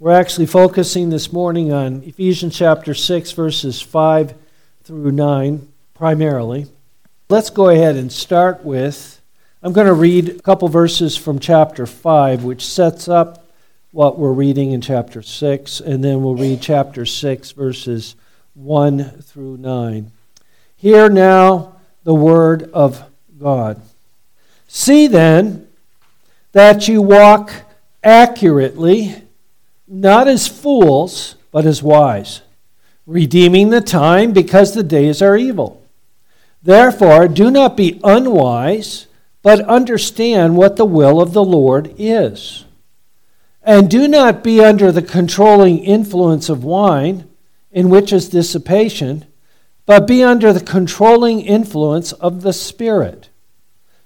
We're actually focusing this morning on Ephesians chapter 6, verses 5 through 9, primarily. Let's go ahead and start with. I'm going to read a couple verses from chapter 5, which sets up what we're reading in chapter 6, and then we'll read chapter 6, verses 1 through 9. Hear now the word of God. See then that you walk accurately not as fools, but as wise, redeeming the time because the days are evil. Therefore, do not be unwise, but understand what the will of the Lord is. And do not be under the controlling influence of wine, in which is dissipation, but be under the controlling influence of the Spirit,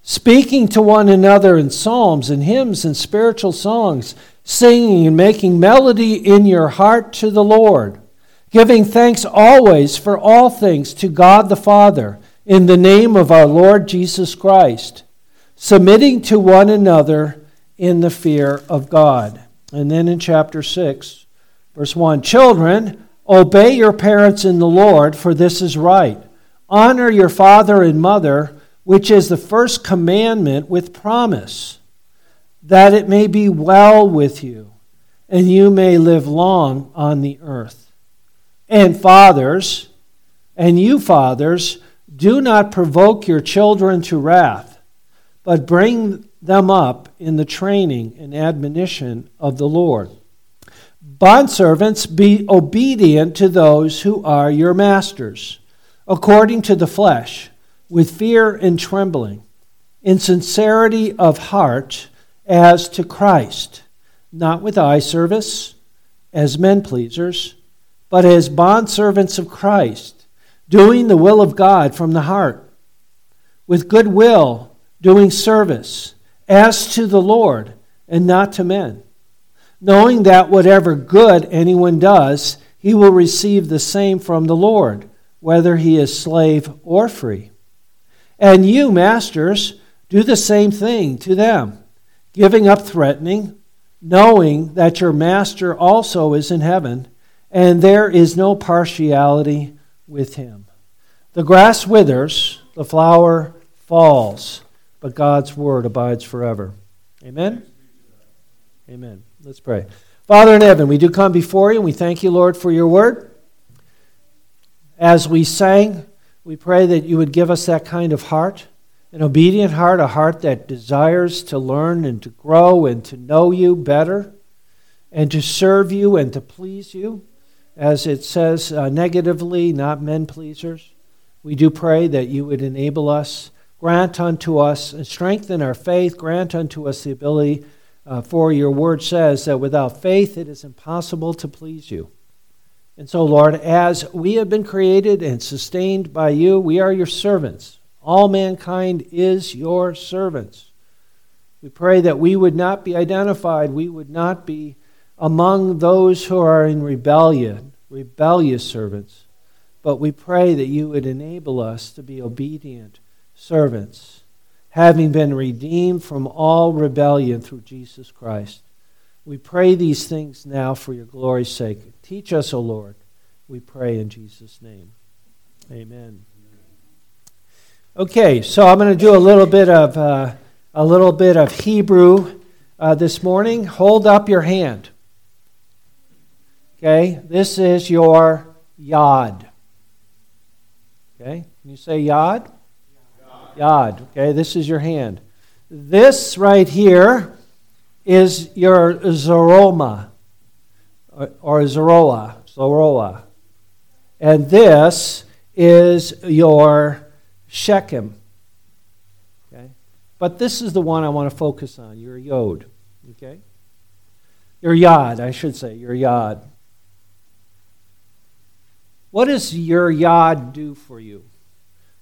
speaking to one another in psalms and hymns and spiritual songs singing and making melody in your heart to the Lord, giving thanks always for all things to God the Father in the name of our Lord Jesus Christ, submitting to one another in the fear of God. And then in chapter 6, verse 1 Children, obey your parents in the Lord, for this is right. Honor your father and mother, which is the first commandment with promise that it may be well with you, and you may live long on the earth. And fathers, and you fathers, do not provoke your children to wrath, but bring them up in the training and admonition of the Lord. Bondservants, be obedient to those who are your masters, according to the flesh, with fear and trembling, in sincerity of heart as to Christ, not with eye service, as men pleasers, but as bondservants of Christ, doing the will of God from the heart, with good will, doing service, as to the Lord and not to men, knowing that whatever good anyone does, he will receive the same from the Lord, whether he is slave or free. And you, masters, do the same thing to them giving up threatening, knowing that your master also is in heaven, and there is no partiality with him. The grass withers, the flower falls, but God's word abides forever. Amen? Amen. Let's pray. Father in heaven, we do come before you and we thank you, Lord, for your word. As we sang, we pray that you would give us that kind of heart an obedient heart, a heart that desires to learn and to grow and to know you better and to serve you and to please you, as it says uh, negatively, not men pleasers. We do pray that you would enable us, grant unto us, and strengthen our faith, grant unto us the ability, uh, for your word says that without faith it is impossible to please you. And so, Lord, as we have been created and sustained by you, we are your servants. All mankind is your servants. We pray that we would not be identified, we would not be among those who are in rebellion, rebellious servants, but we pray that you would enable us to be obedient servants, having been redeemed from all rebellion through Jesus Christ. We pray these things now for your glory's sake. Teach us, O Lord, we pray in Jesus' name. Amen. Okay, so I'm going to do a little bit of uh, a little bit of Hebrew uh, this morning. Hold up your hand. Okay, this is your yod. Okay, can you say yod? Yod. yod. Okay, this is your hand. This right here is your zoroma or, or zoroa, zoroa, and this is your Shechem. Okay? But this is the one I want to focus on. Your Yod. Okay? Your Yod, I should say. Your Yod. What does your Yod do for you?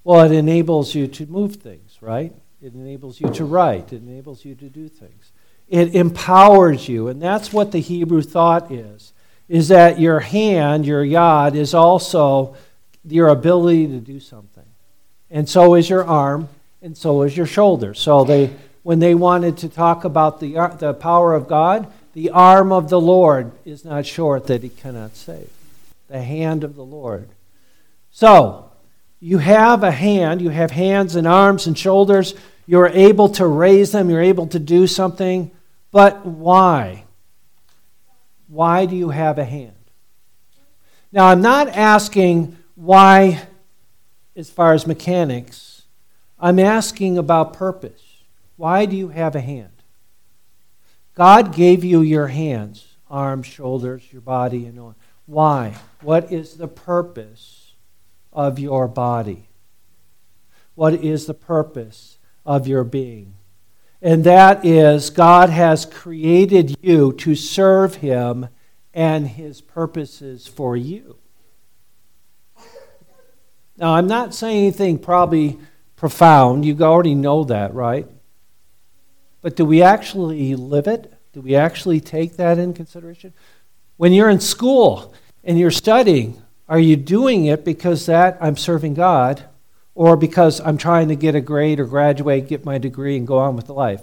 Well, it enables you to move things, right? It enables you to write. It enables you to do things. It empowers you, and that's what the Hebrew thought is. Is that your hand, your yod, is also your ability to do something and so is your arm, and so is your shoulder. So they, when they wanted to talk about the, uh, the power of God, The arm of the Lord is not short that he cannot save. The hand of the Lord. So, you have a hand, you have hands and arms and shoulders, you're able to raise them, you're able to do something, but why? Why do you have a hand? Now, I'm not asking why, as far as mechanics, I'm asking about purpose. Why do you have a hand? God gave you your hands, arms, shoulders, your body, and all. Why? What is the purpose of your body? What is the purpose of your being? And that is, God has created you to serve Him and His purposes for you. Now, I'm not saying anything probably profound. You already know that, right? But do we actually live it? Do we actually take that in consideration? When you're in school and you're studying, are you doing it because that I'm serving God or because I'm trying to get a grade or graduate, get my degree, and go on with life?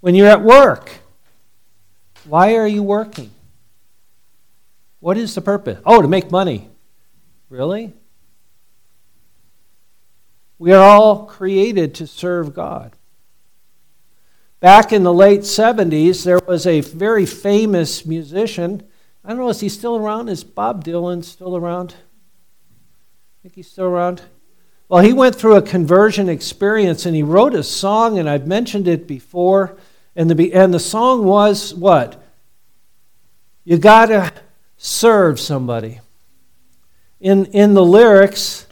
When you're at work, why are you working? What is the purpose? Oh, to make money. Really? We are all created to serve God. Back in the late 70s, there was a very famous musician. I don't know, is he still around? Is Bob Dylan still around? I think he's still around. Well, he went through a conversion experience and he wrote a song, and I've mentioned it before. And the, and the song was what? You got to serve somebody. In, in the lyrics,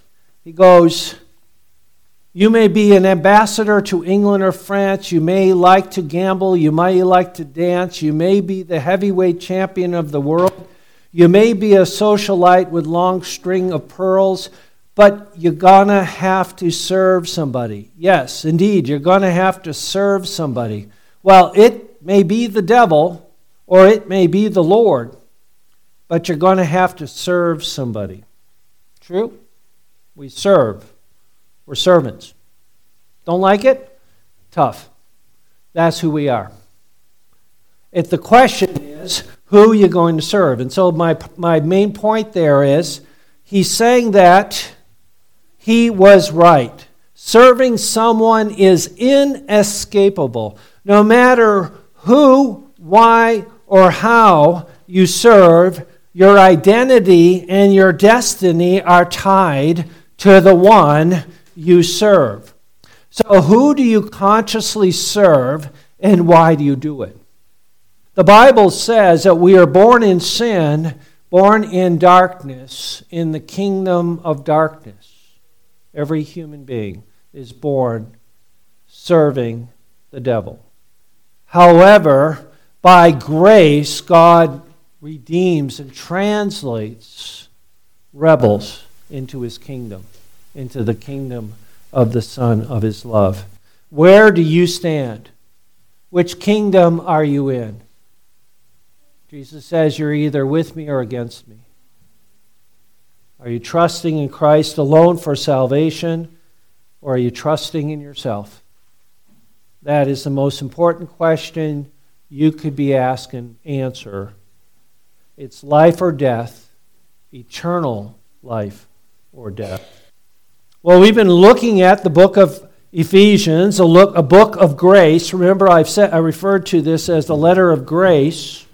he goes, you may be an ambassador to England or France. You may like to gamble. You may like to dance. You may be the heavyweight champion of the world. You may be a socialite with long string of pearls, but you're going to have to serve somebody. Yes, indeed, you're going to have to serve somebody. Well, it may be the devil or it may be the Lord, but you're going to have to serve somebody. True? We serve. We're servants. Don't like it? Tough. That's who we are. If the question is, who are you going to serve? And so my, my main point there is he's saying that he was right. Serving someone is inescapable. No matter who, why, or how you serve, your identity and your destiny are tied to the one you serve. So, who do you consciously serve and why do you do it? The Bible says that we are born in sin, born in darkness, in the kingdom of darkness. Every human being is born serving the devil. However, by grace, God redeems and translates rebels into his kingdom into the kingdom of the Son of His love. Where do you stand? Which kingdom are you in? Jesus says you're either with me or against me. Are you trusting in Christ alone for salvation, or are you trusting in yourself? That is the most important question you could be asked and answer. It's life or death, eternal life or death. Well, we've been looking at the book of Ephesians, a, look, a book of grace. Remember, I've said, I referred to this as the letter of grace,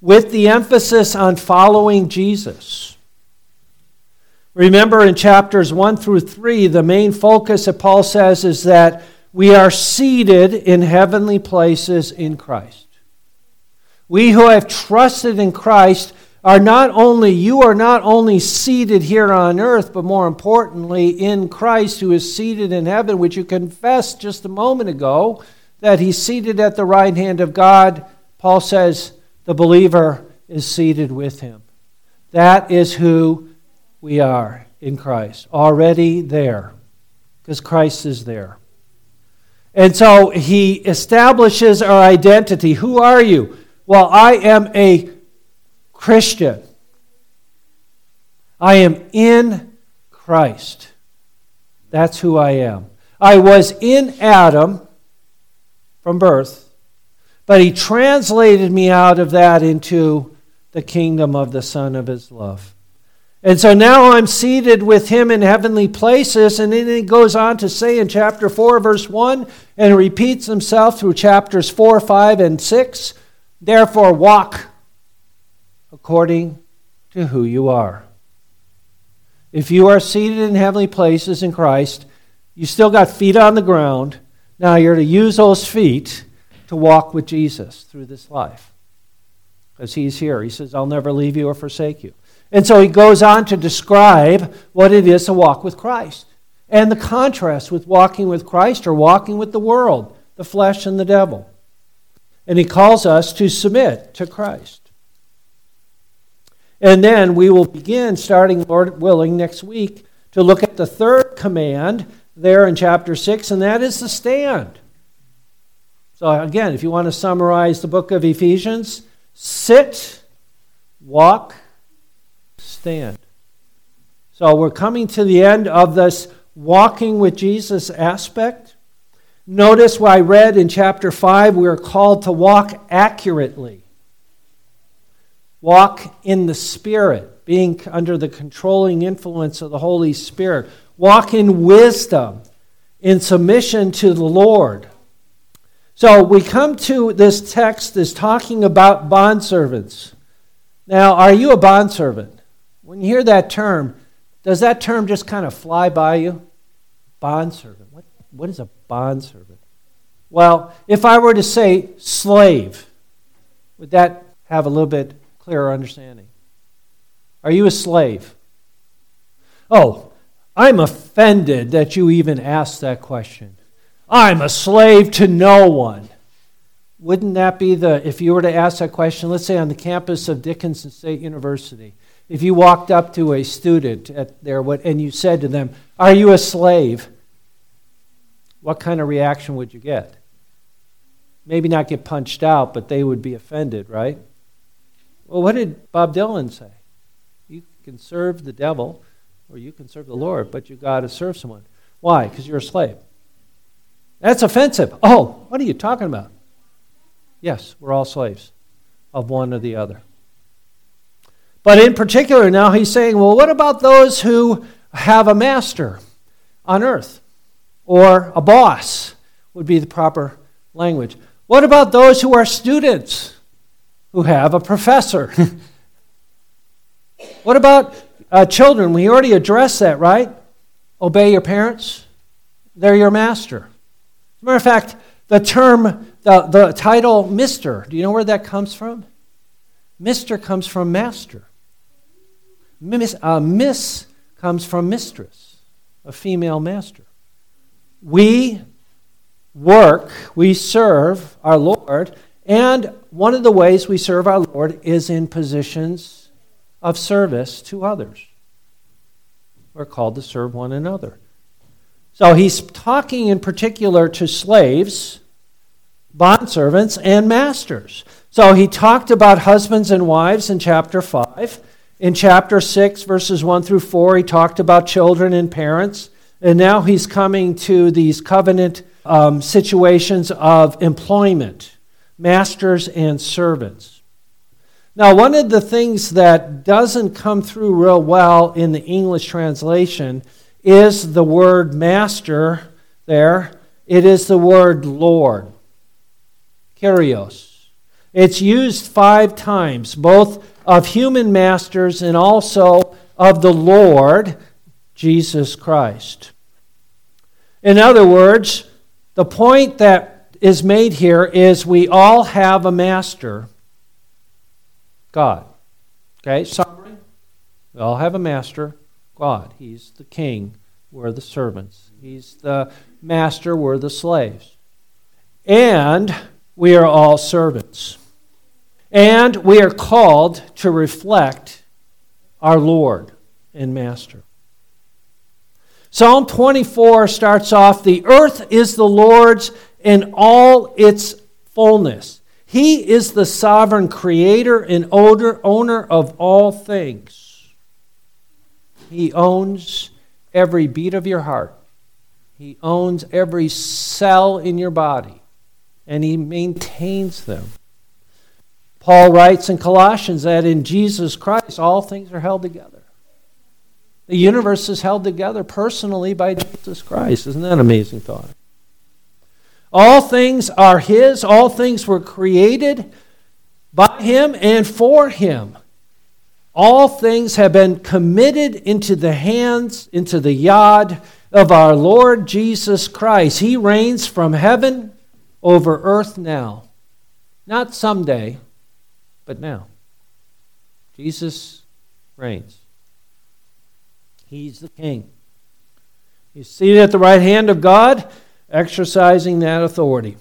with the emphasis on following Jesus. Remember in chapters 1 through 3, the main focus that Paul says is that we are seated in heavenly places in Christ. We who have trusted in Christ are not only you are not only seated here on earth but more importantly in Christ who is seated in heaven which you confessed just a moment ago that he's seated at the right hand of God. Paul says the believer is seated with him. That is who we are in Christ already there because Christ is there. And so he establishes our identity. Who are you? Well I am a Christian. I am in Christ. That's who I am. I was in Adam from birth, but he translated me out of that into the kingdom of the Son of his love. And so now I'm seated with him in heavenly places. And then he goes on to say in chapter 4, verse 1, and repeats himself through chapters 4, 5, and 6 Therefore, walk according to who you are. If you are seated in heavenly places in Christ, you still got feet on the ground. Now you're to use those feet to walk with Jesus through this life. Because he's here. He says, I'll never leave you or forsake you. And so he goes on to describe what it is to walk with Christ and the contrast with walking with Christ or walking with the world, the flesh and the devil. And he calls us to submit to Christ. And then we will begin, starting, Lord willing, next week, to look at the third command there in chapter 6, and that is to stand. So, again, if you want to summarize the book of Ephesians, sit, walk, stand. So, we're coming to the end of this walking with Jesus aspect. Notice what I read in chapter 5 we are called to walk accurately, walk in the Spirit, being under the controlling influence of the Holy Spirit, walk in wisdom, in submission to the Lord. So we come to this text is talking about bondservants. Now, are you a bondservant? When you hear that term, does that term just kind of fly by you? Bondservant. What, what is a bondservant? Well, if I were to say slave, would that have a little bit clearer understanding? Are you a slave? Oh, I'm offended that you even asked that question. I'm a slave to no one. Wouldn't that be the, if you were to ask that question, let's say on the campus of Dickinson State University, if you walked up to a student at there and you said to them, Are you a slave? What kind of reaction would you get? Maybe not get punched out, but they would be offended, right? Well, what did Bob Dylan say? You can serve the devil or you can serve the Lord, but you got to serve someone. Why? Because you're a slave. That's offensive. Oh, what are you talking about? Yes, we're all slaves of one or the other. But in particular, now he's saying, well, what about those who have a master on earth? Or a boss would be the proper language. What about those who are students who have a professor? what about uh, children, we already addressed that, right? Obey your parents, they're your master. As a matter of fact, the term, the, the title Mr., do you know where that comes from? Mr. comes from master. Miss, uh, miss comes from mistress, a female master. We work, we serve our Lord, and one of the ways we serve our Lord is in positions of service to others. We're called to serve one another. So he's talking in particular to slaves, bondservants, and masters. So he talked about husbands and wives in chapter 5. In chapter 6, verses 1 through 4, he talked about children and parents. And now he's coming to these covenant um, situations of employment, masters and servants. Now, one of the things that doesn't come through real well in the English translation is the word master there. It is the word Lord, Kyrios. It's used five times, both of human masters and also of the Lord, Jesus Christ. In other words, the point that is made here is we all have a master God. Okay, summary. We all have a master, God. He's the king, we're the servants. He's the master, we're the slaves. And we are all servants. And we are called to reflect our Lord and Master. Psalm 24 starts off The earth is the Lord's in all its fullness. He is the sovereign creator and owner of all things. He owns every beat of your heart, He owns every cell in your body. and he maintains them. Paul writes in Colossians that in Jesus Christ all things are held together. The universe is held together personally by Jesus Christ. Isn't that an amazing thought? All things are His, all things were created by Him and for Him. All things have been committed into the hands, into the yod of our Lord Jesus Christ. He reigns from heaven over earth now. Not someday, but now. Jesus reigns. He's the king. He's seated at the right hand of God, exercising that authority.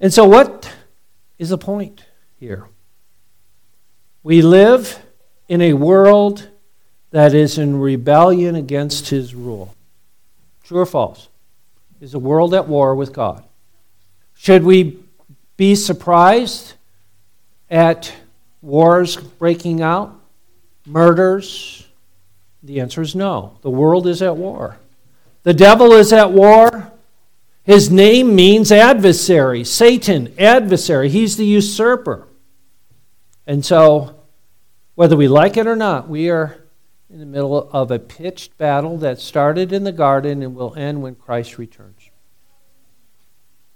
And so, what is the point here? We live in a world that is in rebellion against his rule. True or false? Is the world at war with God? Should we be surprised at wars breaking out, murders? The answer is no. The world is at war. The devil is at war. His name means adversary, Satan, adversary. He's the usurper. And so, whether we like it or not, we are in the middle of a pitched battle that started in the garden and will end when Christ returns.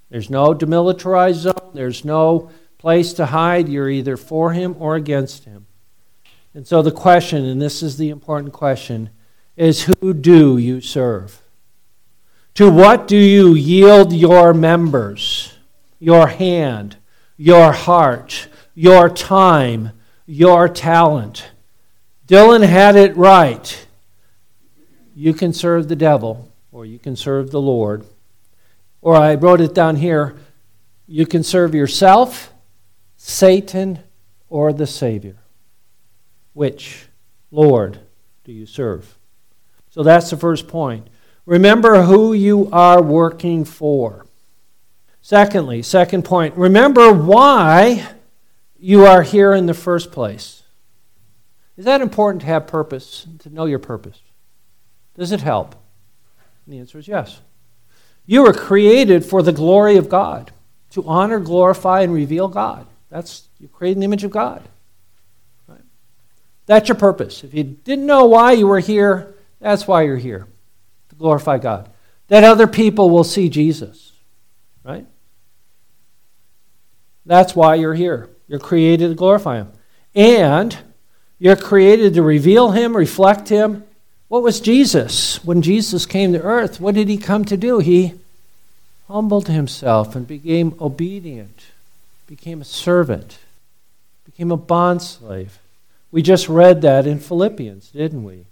There's no demilitarized zone, there's no place to hide. You're either for him or against him. And so the question, and this is the important question, is who do you serve? To what do you yield your members, your hand, your heart, your time, your talent? Dylan had it right. You can serve the devil, or you can serve the Lord or I wrote it down here you can serve yourself, Satan, or the Savior. Which Lord do you serve? So that's the first point. Remember who you are working for. Secondly, second point, remember why you are here in the first place. Is that important to have purpose, to know your purpose? Does it help? And the answer is yes. You were created for the glory of God, to honor, glorify, and reveal God. That's you created in the image of God. Right? That's your purpose. If you didn't know why you were here, that's why you're here, glorify God. That other people will see Jesus. Right? That's why you're here. You're created to glorify Him. And you're created to reveal Him, reflect Him, what was Jesus? When Jesus came to earth, what did he come to do? He humbled himself and became obedient, became a servant, became a bondslave. We just read that in Philippians, didn't we?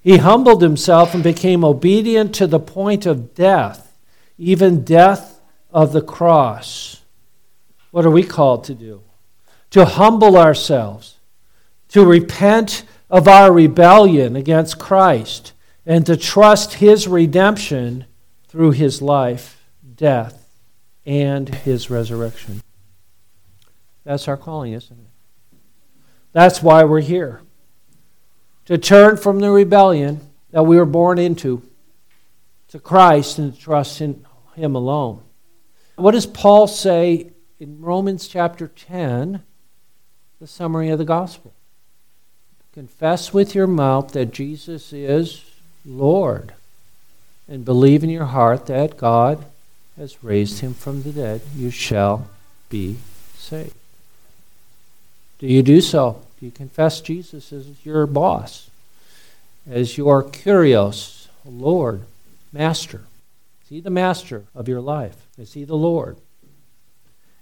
He humbled himself and became obedient to the point of death, even death of the cross. What are we called to do? To humble ourselves, to repent of our rebellion against Christ and to trust his redemption through his life, death, and his resurrection. That's our calling, isn't it? That's why we're here. To turn from the rebellion that we were born into to Christ and to trust in him alone. What does Paul say in Romans chapter 10, the summary of the gospel? confess with your mouth that Jesus is Lord and believe in your heart that God has raised him from the dead, you shall be saved. Do you do so? Do you confess Jesus as your boss, as your Kyrios, Lord, Master? Is he the master of your life? Is he the Lord?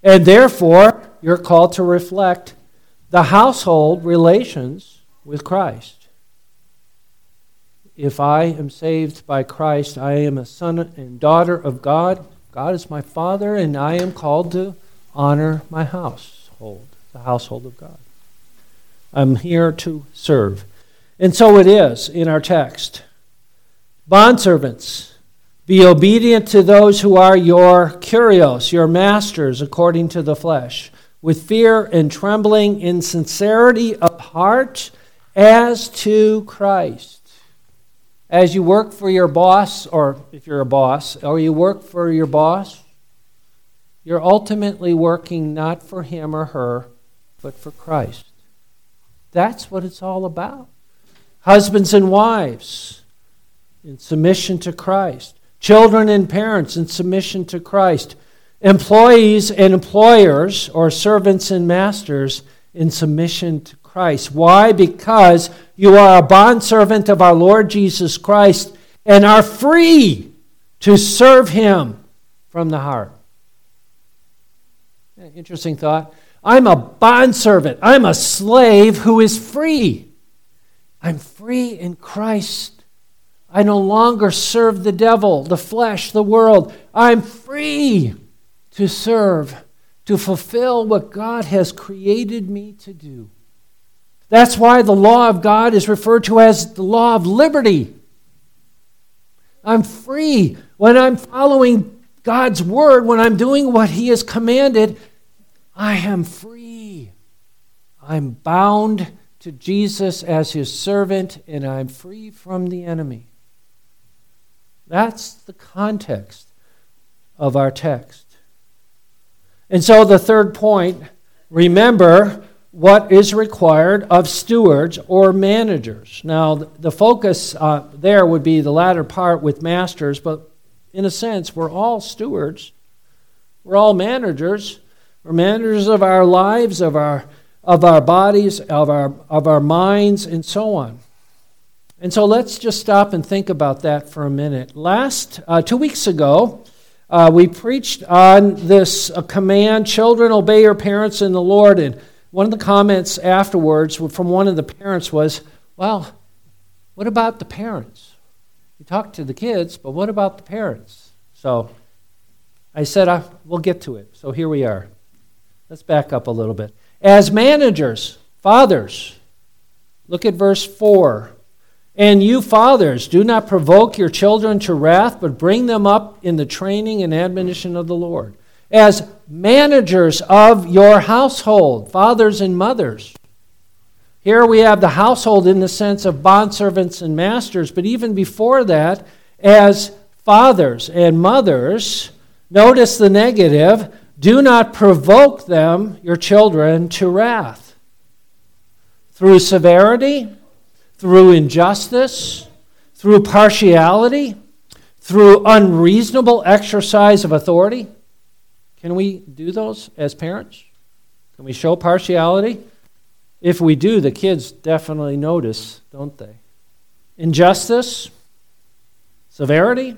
And therefore, you're called to reflect the household relations with Christ. If I am saved by Christ, I am a son and daughter of God. God is my father, and I am called to honor my household, the household of God. I'm here to serve. And so it is in our text. Bondservants, be obedient to those who are your Kyrios, your masters, according to the flesh, with fear and trembling, in sincerity of heart as to Christ. As you work for your boss, or if you're a boss, or you work for your boss, you're ultimately working not for him or her, but for Christ. That's what it's all about. Husbands and wives in submission to Christ, children and parents in submission to Christ, employees and employers, or servants and masters in submission to Christ. Why? Because you are a bondservant of our Lord Jesus Christ and are free to serve him from the heart. Interesting thought. I'm a bondservant. I'm a slave who is free. I'm free in Christ. I no longer serve the devil, the flesh, the world. I'm free to serve, to fulfill what God has created me to do. That's why the law of God is referred to as the law of liberty. I'm free when I'm following God's word, when I'm doing what He has commanded. I am free. I'm bound to Jesus as His servant, and I'm free from the enemy. That's the context of our text. And so the third point remember what is required of stewards or managers. Now, the focus uh, there would be the latter part with masters, but in a sense, we're all stewards. We're all managers. Managers of our lives, of our, of our bodies, of our, of our minds, and so on. And so let's just stop and think about that for a minute. Last, uh, two weeks ago, uh, we preached on this uh, command children, obey your parents in the Lord. And one of the comments afterwards from one of the parents was, Well, what about the parents? You talk to the kids, but what about the parents? So I said, uh, We'll get to it. So here we are. Let's back up a little bit. As managers, fathers, look at verse 4. And you, fathers, do not provoke your children to wrath, but bring them up in the training and admonition of the Lord. As managers of your household, fathers and mothers. Here we have the household in the sense of bondservants and masters, but even before that, as fathers and mothers, notice the negative do not provoke them, your children, to wrath. Through severity, through injustice, through partiality, through unreasonable exercise of authority. Can we do those as parents? Can we show partiality? If we do, the kids definitely notice, don't they? Injustice, severity,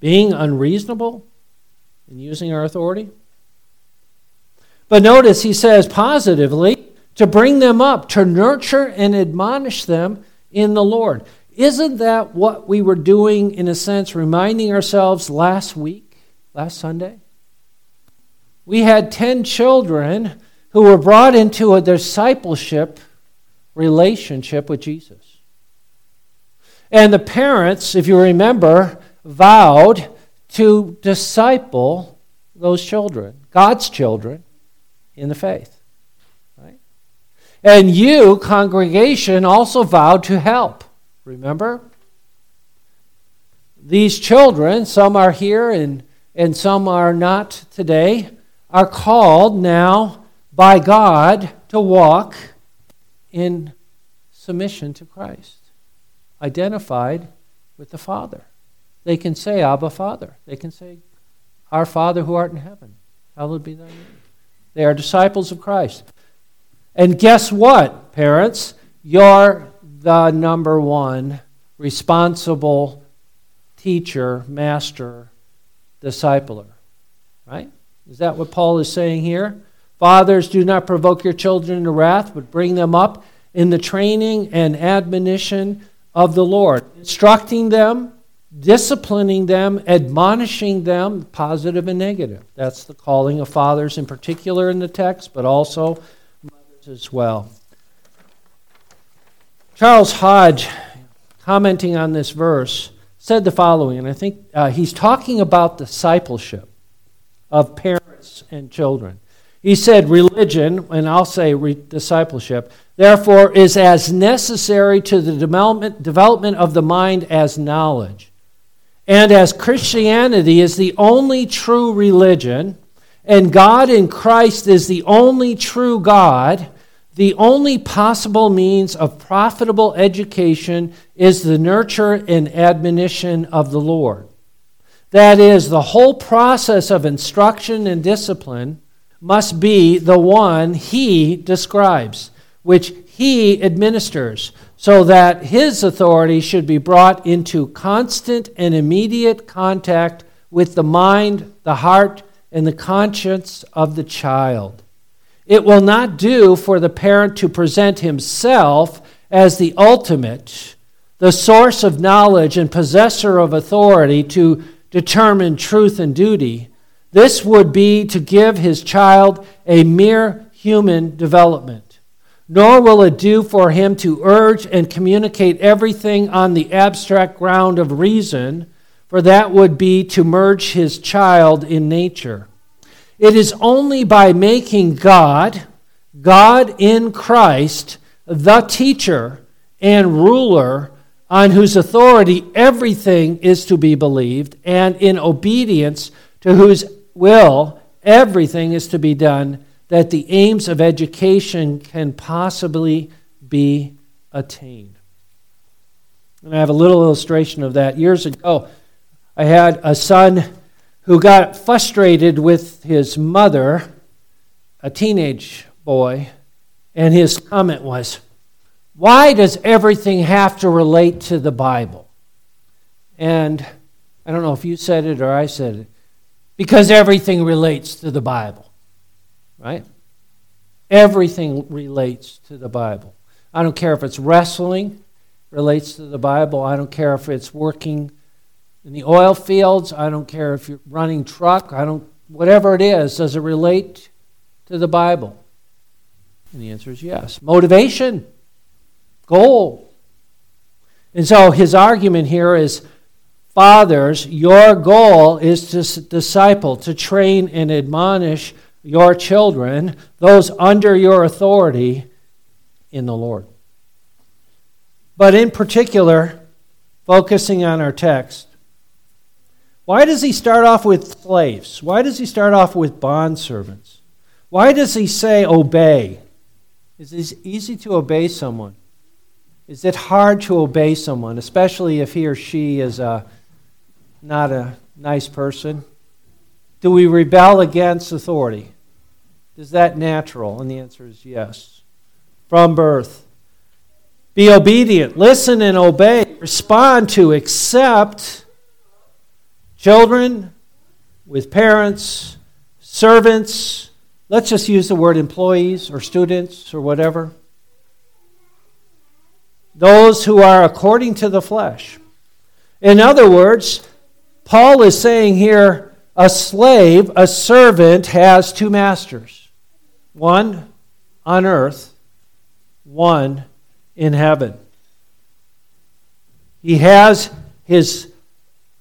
being unreasonable in using our authority. But notice he says positively, to bring them up, to nurture and admonish them in the Lord. Isn't that what we were doing, in a sense, reminding ourselves last week, last Sunday? We had 10 children who were brought into a discipleship relationship with Jesus. And the parents, if you remember, vowed to disciple those children, God's children, in the faith. Right? And you, congregation, also vowed to help. Remember? These children, some are here and, and some are not today, are called now by God to walk in submission to Christ, identified with the Father. They can say, Abba, Father. They can say, Our Father who art in heaven, hallowed be thy name. They are disciples of Christ. And guess what, parents? You're the number one responsible teacher, master, discipler. Right? Is that what Paul is saying here? Fathers, do not provoke your children to wrath, but bring them up in the training and admonition of the Lord, instructing them, disciplining them, admonishing them, positive and negative. That's the calling of fathers in particular in the text, but also mothers as well. Charles Hodge, commenting on this verse, said the following, and I think uh, he's talking about discipleship of parents and children. He said, Religion, and I'll say re- discipleship, therefore is as necessary to the development, development of the mind as knowledge. And as Christianity is the only true religion, and God in Christ is the only true God, the only possible means of profitable education is the nurture and admonition of the Lord. That is, the whole process of instruction and discipline must be the one He describes, which He administers, so that His authority should be brought into constant and immediate contact with the mind, the heart, and the conscience of the child. It will not do for the parent to present himself as the ultimate, the source of knowledge and possessor of authority to determine truth and duty. This would be to give his child a mere human development. Nor will it do for him to urge and communicate everything on the abstract ground of reason for that would be to merge his child in nature. It is only by making God, God in Christ, the teacher and ruler on whose authority everything is to be believed, and in obedience to whose will everything is to be done, that the aims of education can possibly be attained. And I have a little illustration of that. Years ago, I had a son who got frustrated with his mother, a teenage boy, and his comment was, Why does everything have to relate to the Bible? And I don't know if you said it or I said it. Because everything relates to the Bible, right? Everything relates to the Bible. I don't care if it's wrestling, relates to the Bible. I don't care if it's working in the oil fields. I don't care if you're running truck. I don't, whatever it is, does it relate to the Bible? And the answer is yes. Motivation, goal. And so his argument here is fathers, your goal is to disciple, to train and admonish your children, those under your authority in the Lord. But in particular, focusing on our text, why does he start off with slaves? Why does he start off with bond servants? Why does he say obey? Is it easy to obey someone? Is it hard to obey someone, especially if he or she is a, not a nice person? Do we rebel against authority? Is that natural? And the answer is yes. From birth. Be obedient, listen and obey, respond to, accept Children with parents, servants, let's just use the word employees or students or whatever. Those who are according to the flesh. In other words, Paul is saying here a slave, a servant, has two masters one on earth, one in heaven. He has his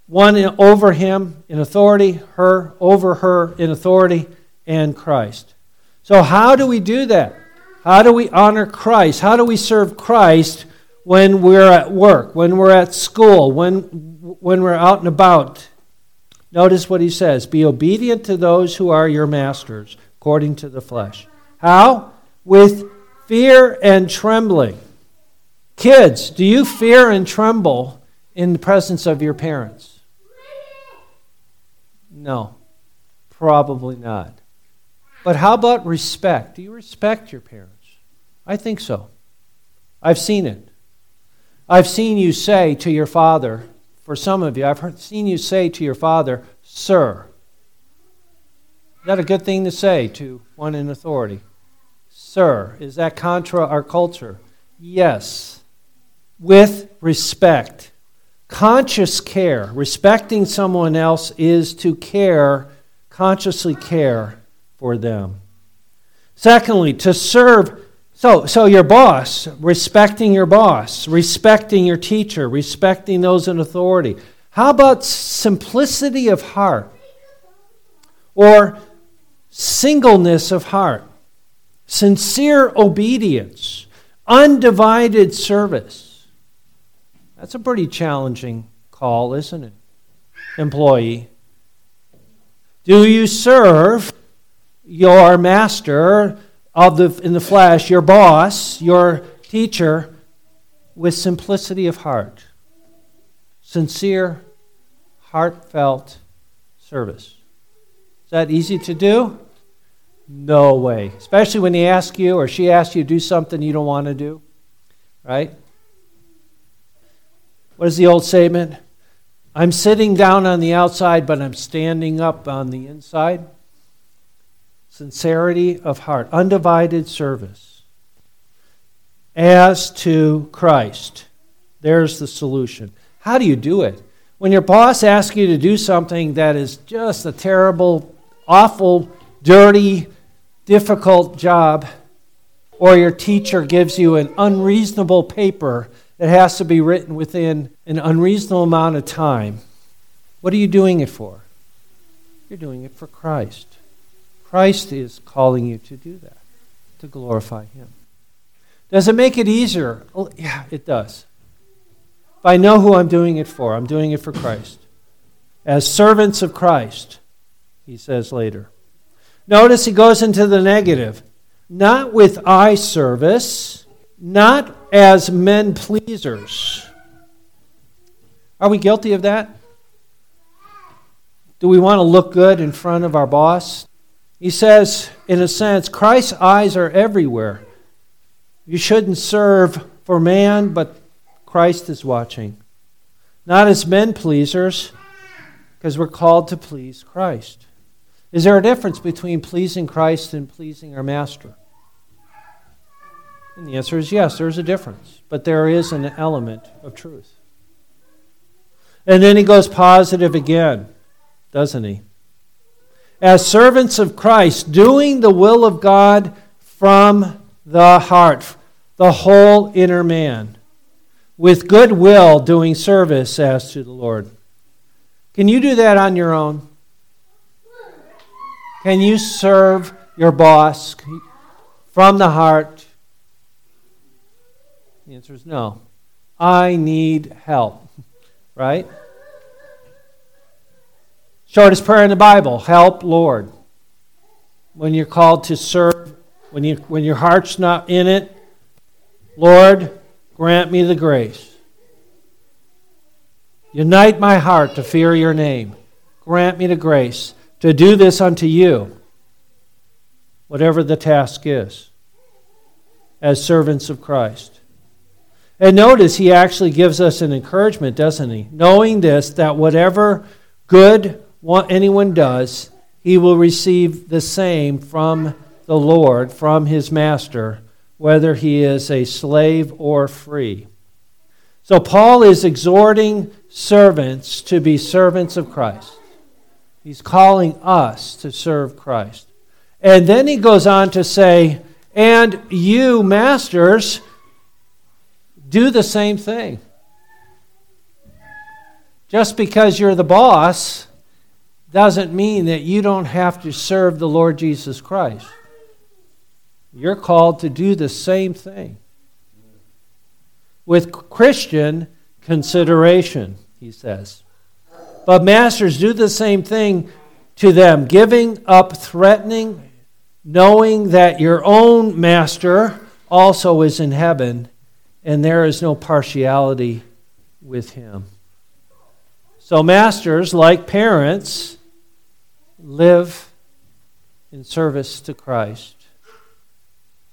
one over him in authority, her over her in authority, and Christ. So, how do we do that? How do we honor Christ? How do we serve Christ when we're at work, when we're at school, when, when we're out and about? Notice what he says Be obedient to those who are your masters, according to the flesh. How? With fear and trembling. Kids, do you fear and tremble in the presence of your parents? No, probably not. But how about respect? Do you respect your parents? I think so. I've seen it. I've seen you say to your father, for some of you, I've heard, seen you say to your father, Sir. Is that a good thing to say to one in authority? Sir. Is that contra our culture? Yes. With respect. Conscious care, respecting someone else, is to care, consciously care for them. Secondly, to serve. So, so your boss, respecting your boss, respecting your teacher, respecting those in authority. How about simplicity of heart or singleness of heart, sincere obedience, undivided service? That's a pretty challenging call, isn't it? Employee. Do you serve your master of the, in the flesh, your boss, your teacher, with simplicity of heart, sincere, heartfelt service. That easy to do? No way. Especially when he asks you or she asks you to do something you don't want to do, right? What is the old statement? I'm sitting down on the outside, but I'm standing up on the inside. Sincerity of heart, undivided service. As to Christ, there's the solution. How do you do it? When your boss asks you to do something that is just a terrible, awful, dirty, difficult job, or your teacher gives you an unreasonable paper that has to be written within an unreasonable amount of time, what are you doing it for? You're doing it for Christ. Christ is calling you to do that, to glorify Him. Does it make it easier? Oh, yeah, it does. If I know who I'm doing it for, I'm doing it for Christ. As servants of Christ, he says later. Notice he goes into the negative. Not with eye service, not as men pleasers. Are we guilty of that? Do we want to look good in front of our boss? He says, in a sense, Christ's eyes are everywhere. You shouldn't serve for man, but Christ is watching. Not as men pleasers, because we're called to please Christ. Is there a difference between pleasing Christ and pleasing our master? And the answer is yes, there's a difference. But there is an element of truth. And then he goes positive again, doesn't he? As servants of Christ, doing the will of God from the heart, the whole inner man, with good will doing service as to the Lord. Can you do that on your own? Can you serve your boss from the heart? The answer is no. I need help, right? Shortest prayer in the Bible help, Lord. When you're called to serve, when, you, when your heart's not in it, Lord, grant me the grace. Unite my heart to fear your name. Grant me the grace to do this unto you, whatever the task is, as servants of Christ. And notice he actually gives us an encouragement, doesn't he? Knowing this, that whatever good anyone does, he will receive the same from the Lord, from his master, whether he is a slave or free. So Paul is exhorting servants to be servants of Christ. He's calling us to serve Christ. And then he goes on to say, and you, masters, do the same thing. Just because you're the boss doesn't mean that you don't have to serve the Lord Jesus Christ. You're called to do the same thing with Christian consideration, he says. But masters, do the same thing to them, giving up threatening, knowing that your own master also is in heaven, and there is no partiality with him. So, masters, like parents, live in service to Christ.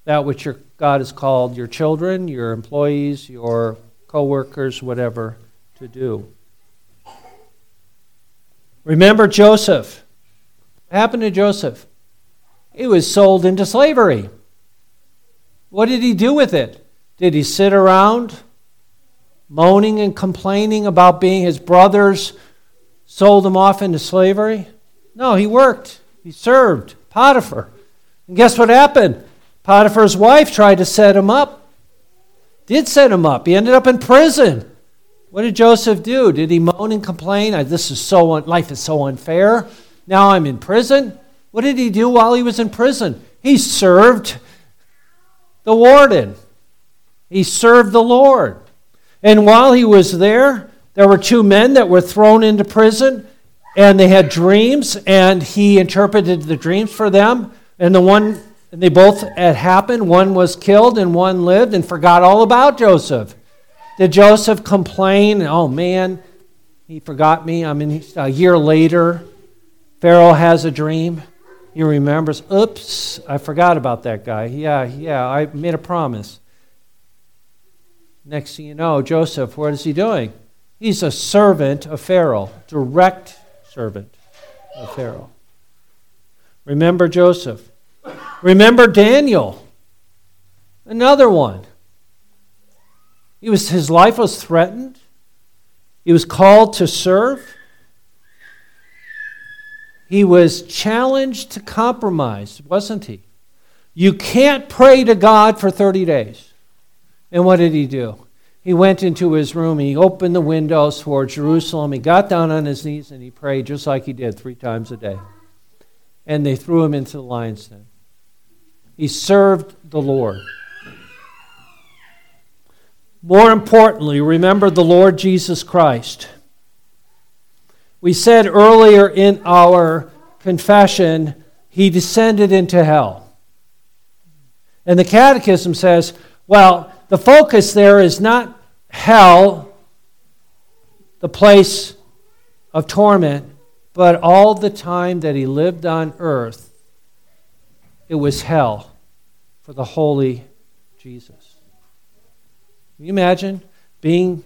That which your, God has called your children, your employees, your co workers, whatever, to do. Remember Joseph. What happened to Joseph? He was sold into slavery. What did he do with it? Did he sit around moaning and complaining about being his brothers sold him off into slavery? No, he worked. He served Potiphar. And guess what happened? Potiphar's wife tried to set him up. Did set him up. He ended up in prison. What did Joseph do? Did he moan and complain? This is so life is so unfair. Now I'm in prison. What did he do while he was in prison? He served the warden. He served the Lord. And while he was there, there were two men that were thrown into prison and they had dreams and he interpreted the dreams for them. And the one, and they both had happened. One was killed and one lived and forgot all about Joseph. Did Joseph complain? Oh man, he forgot me. I mean, a year later, Pharaoh has a dream. He remembers, oops, I forgot about that guy. Yeah, yeah, I made a promise. Next thing you know, Joseph, what is he doing? He's a servant of Pharaoh, direct servant of Pharaoh. Remember Joseph. Remember Daniel, another one. He was, his life was threatened. He was called to serve. He was challenged to compromise, wasn't he? You can't pray to God for 30 days. And what did he do? He went into his room, he opened the windows toward Jerusalem, he got down on his knees, and he prayed just like he did three times a day. And they threw him into the lion's den. He served the Lord. More importantly, remember the Lord Jesus Christ. We said earlier in our confession, he descended into hell. And the Catechism says, well, the focus there is not hell, the place of torment, but all the time that he lived on earth, it was hell for the holy Jesus. Can you imagine being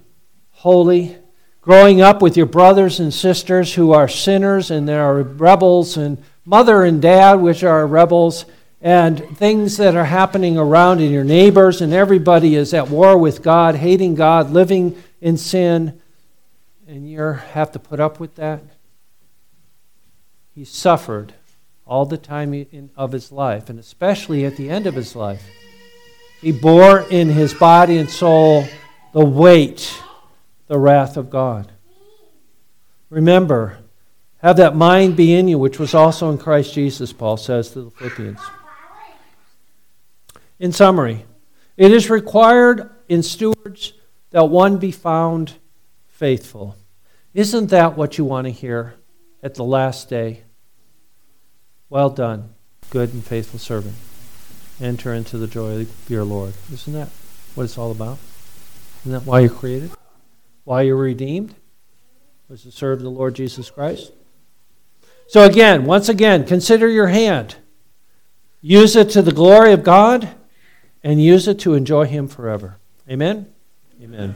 holy, growing up with your brothers and sisters who are sinners and there are rebels, and mother and dad, which are rebels? and things that are happening around in your neighbors, and everybody is at war with God, hating God, living in sin, and you have to put up with that. He suffered all the time of his life, and especially at the end of his life. He bore in his body and soul the weight, the wrath of God. Remember, have that mind be in you, which was also in Christ Jesus, Paul says to the Philippians. In summary, it is required in stewards that one be found faithful. Isn't that what you want to hear at the last day? Well done, good and faithful servant. Enter into the joy of your Lord. Isn't that what it's all about? Isn't that why you're created? Why you're redeemed? Was to serve the Lord Jesus Christ? So, again, once again, consider your hand. Use it to the glory of God and use it to enjoy Him forever. Amen? Amen.